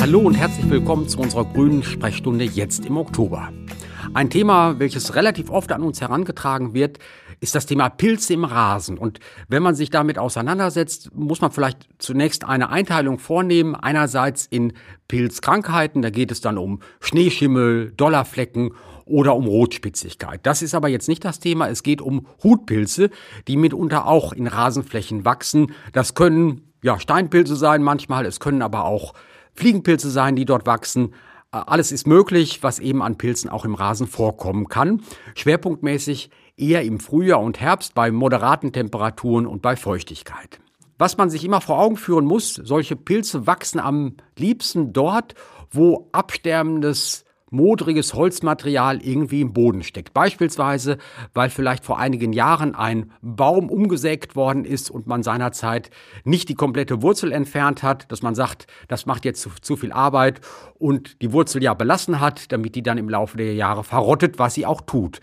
Hallo und herzlich willkommen zu unserer grünen Sprechstunde jetzt im Oktober. Ein Thema, welches relativ oft an uns herangetragen wird, ist das Thema Pilze im Rasen. Und wenn man sich damit auseinandersetzt, muss man vielleicht zunächst eine Einteilung vornehmen. Einerseits in Pilzkrankheiten, da geht es dann um Schneeschimmel, Dollarflecken oder um Rotspitzigkeit. Das ist aber jetzt nicht das Thema. Es geht um Hutpilze, die mitunter auch in Rasenflächen wachsen. Das können ja Steinpilze sein manchmal, es können aber auch Fliegenpilze sein, die dort wachsen. Alles ist möglich, was eben an Pilzen auch im Rasen vorkommen kann. Schwerpunktmäßig eher im Frühjahr und Herbst bei moderaten Temperaturen und bei Feuchtigkeit. Was man sich immer vor Augen führen muss, solche Pilze wachsen am liebsten dort, wo absterbendes modriges Holzmaterial irgendwie im Boden steckt. Beispielsweise, weil vielleicht vor einigen Jahren ein Baum umgesägt worden ist und man seinerzeit nicht die komplette Wurzel entfernt hat, dass man sagt, das macht jetzt zu, zu, viel Arbeit und die Wurzel ja belassen hat, damit die dann im Laufe der Jahre verrottet, was sie auch tut.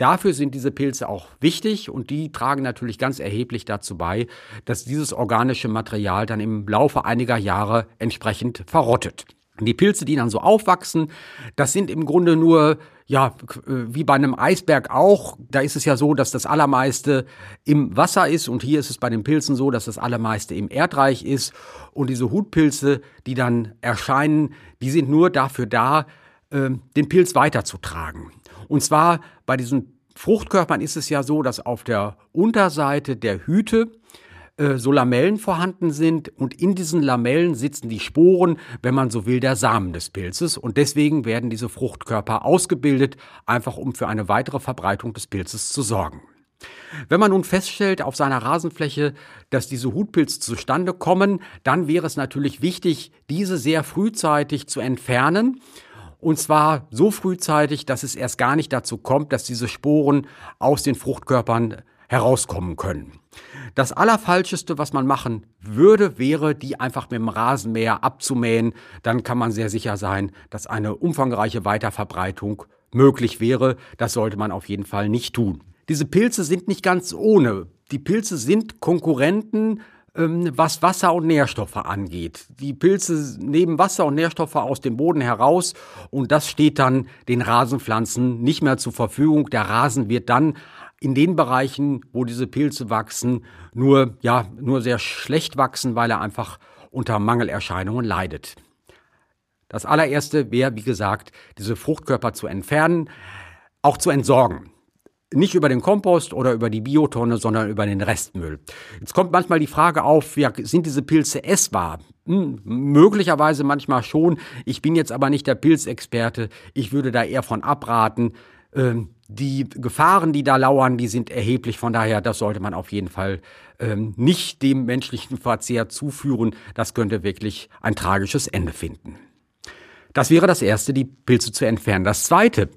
Dafür sind diese Pilze auch wichtig und die tragen natürlich ganz erheblich dazu bei, dass dieses organische Material dann im Laufe einiger Jahre entsprechend verrottet. Die Pilze, die dann so aufwachsen, das sind im Grunde nur, ja, wie bei einem Eisberg auch. Da ist es ja so, dass das Allermeiste im Wasser ist und hier ist es bei den Pilzen so, dass das Allermeiste im Erdreich ist. Und diese Hutpilze, die dann erscheinen, die sind nur dafür da, ähm, den Pilz weiterzutragen. Und zwar bei diesen Fruchtkörpern ist es ja so, dass auf der Unterseite der Hüte äh, so Lamellen vorhanden sind und in diesen Lamellen sitzen die Sporen, wenn man so will, der Samen des Pilzes und deswegen werden diese Fruchtkörper ausgebildet, einfach um für eine weitere Verbreitung des Pilzes zu sorgen. Wenn man nun feststellt auf seiner Rasenfläche, dass diese Hutpilze zustande kommen, dann wäre es natürlich wichtig, diese sehr frühzeitig zu entfernen. Und zwar so frühzeitig, dass es erst gar nicht dazu kommt, dass diese Sporen aus den Fruchtkörpern herauskommen können. Das Allerfalscheste, was man machen würde, wäre, die einfach mit dem Rasenmäher abzumähen. Dann kann man sehr sicher sein, dass eine umfangreiche Weiterverbreitung möglich wäre. Das sollte man auf jeden Fall nicht tun. Diese Pilze sind nicht ganz ohne. Die Pilze sind Konkurrenten was Wasser und Nährstoffe angeht. Die Pilze nehmen Wasser und Nährstoffe aus dem Boden heraus und das steht dann den Rasenpflanzen nicht mehr zur Verfügung. Der Rasen wird dann in den Bereichen, wo diese Pilze wachsen, nur, ja, nur sehr schlecht wachsen, weil er einfach unter Mangelerscheinungen leidet. Das allererste wäre, wie gesagt, diese Fruchtkörper zu entfernen, auch zu entsorgen. Nicht über den Kompost oder über die Biotonne, sondern über den Restmüll. Jetzt kommt manchmal die Frage auf, ja, sind diese Pilze essbar? Hm, möglicherweise manchmal schon. Ich bin jetzt aber nicht der Pilzexperte. Ich würde da eher von abraten. Ähm, die Gefahren, die da lauern, die sind erheblich. Von daher, das sollte man auf jeden Fall ähm, nicht dem menschlichen Verzehr zuführen. Das könnte wirklich ein tragisches Ende finden. Das wäre das erste, die Pilze zu entfernen. Das zweite,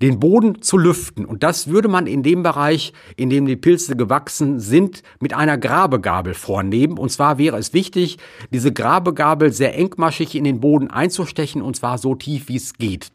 den Boden zu lüften. Und das würde man in dem Bereich, in dem die Pilze gewachsen sind, mit einer Grabegabel vornehmen. Und zwar wäre es wichtig, diese Grabegabel sehr engmaschig in den Boden einzustechen, und zwar so tief, wie es geht.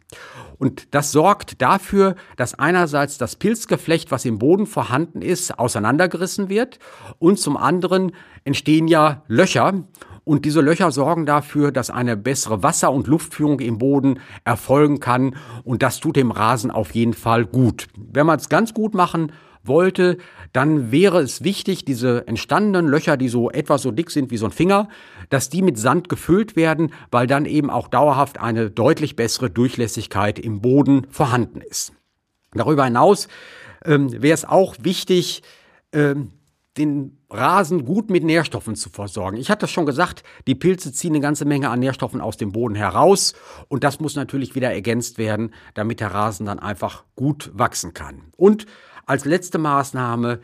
Und das sorgt dafür, dass einerseits das Pilzgeflecht, was im Boden vorhanden ist, auseinandergerissen wird und zum anderen entstehen ja Löcher. Und diese Löcher sorgen dafür, dass eine bessere Wasser- und Luftführung im Boden erfolgen kann. Und das tut dem Rasen auf jeden Fall gut. Wenn man es ganz gut machen wollte, dann wäre es wichtig, diese entstandenen Löcher, die so etwa so dick sind wie so ein Finger, dass die mit Sand gefüllt werden, weil dann eben auch dauerhaft eine deutlich bessere Durchlässigkeit im Boden vorhanden ist. Darüber hinaus ähm, wäre es auch wichtig, ähm, den Rasen gut mit Nährstoffen zu versorgen. Ich hatte das schon gesagt, die Pilze ziehen eine ganze Menge an Nährstoffen aus dem Boden heraus und das muss natürlich wieder ergänzt werden, damit der Rasen dann einfach gut wachsen kann. Und als letzte Maßnahme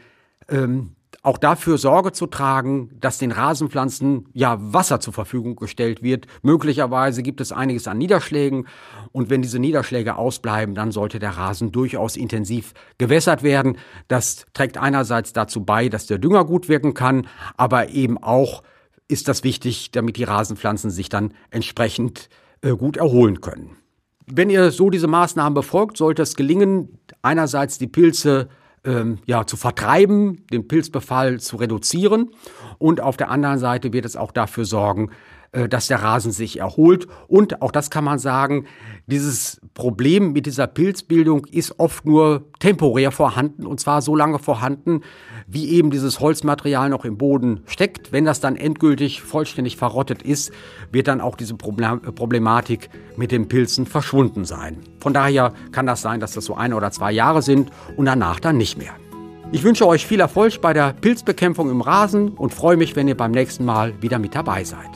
ähm, auch dafür Sorge zu tragen, dass den Rasenpflanzen ja Wasser zur Verfügung gestellt wird. Möglicherweise gibt es einiges an Niederschlägen und wenn diese Niederschläge ausbleiben, dann sollte der Rasen durchaus intensiv gewässert werden. Das trägt einerseits dazu bei, dass der Dünger gut wirken kann, aber eben auch ist das wichtig, damit die Rasenpflanzen sich dann entsprechend äh, gut erholen können. Wenn ihr so diese Maßnahmen befolgt, sollte es gelingen, einerseits die Pilze ähm, ja, zu vertreiben, den Pilzbefall zu reduzieren. Und auf der anderen Seite wird es auch dafür sorgen, dass der Rasen sich erholt. Und auch das kann man sagen, dieses Problem mit dieser Pilzbildung ist oft nur temporär vorhanden und zwar so lange vorhanden, wie eben dieses Holzmaterial noch im Boden steckt. Wenn das dann endgültig vollständig verrottet ist, wird dann auch diese Problematik mit den Pilzen verschwunden sein. Von daher kann das sein, dass das so ein oder zwei Jahre sind und danach dann nicht mehr. Ich wünsche euch viel Erfolg bei der Pilzbekämpfung im Rasen und freue mich, wenn ihr beim nächsten Mal wieder mit dabei seid.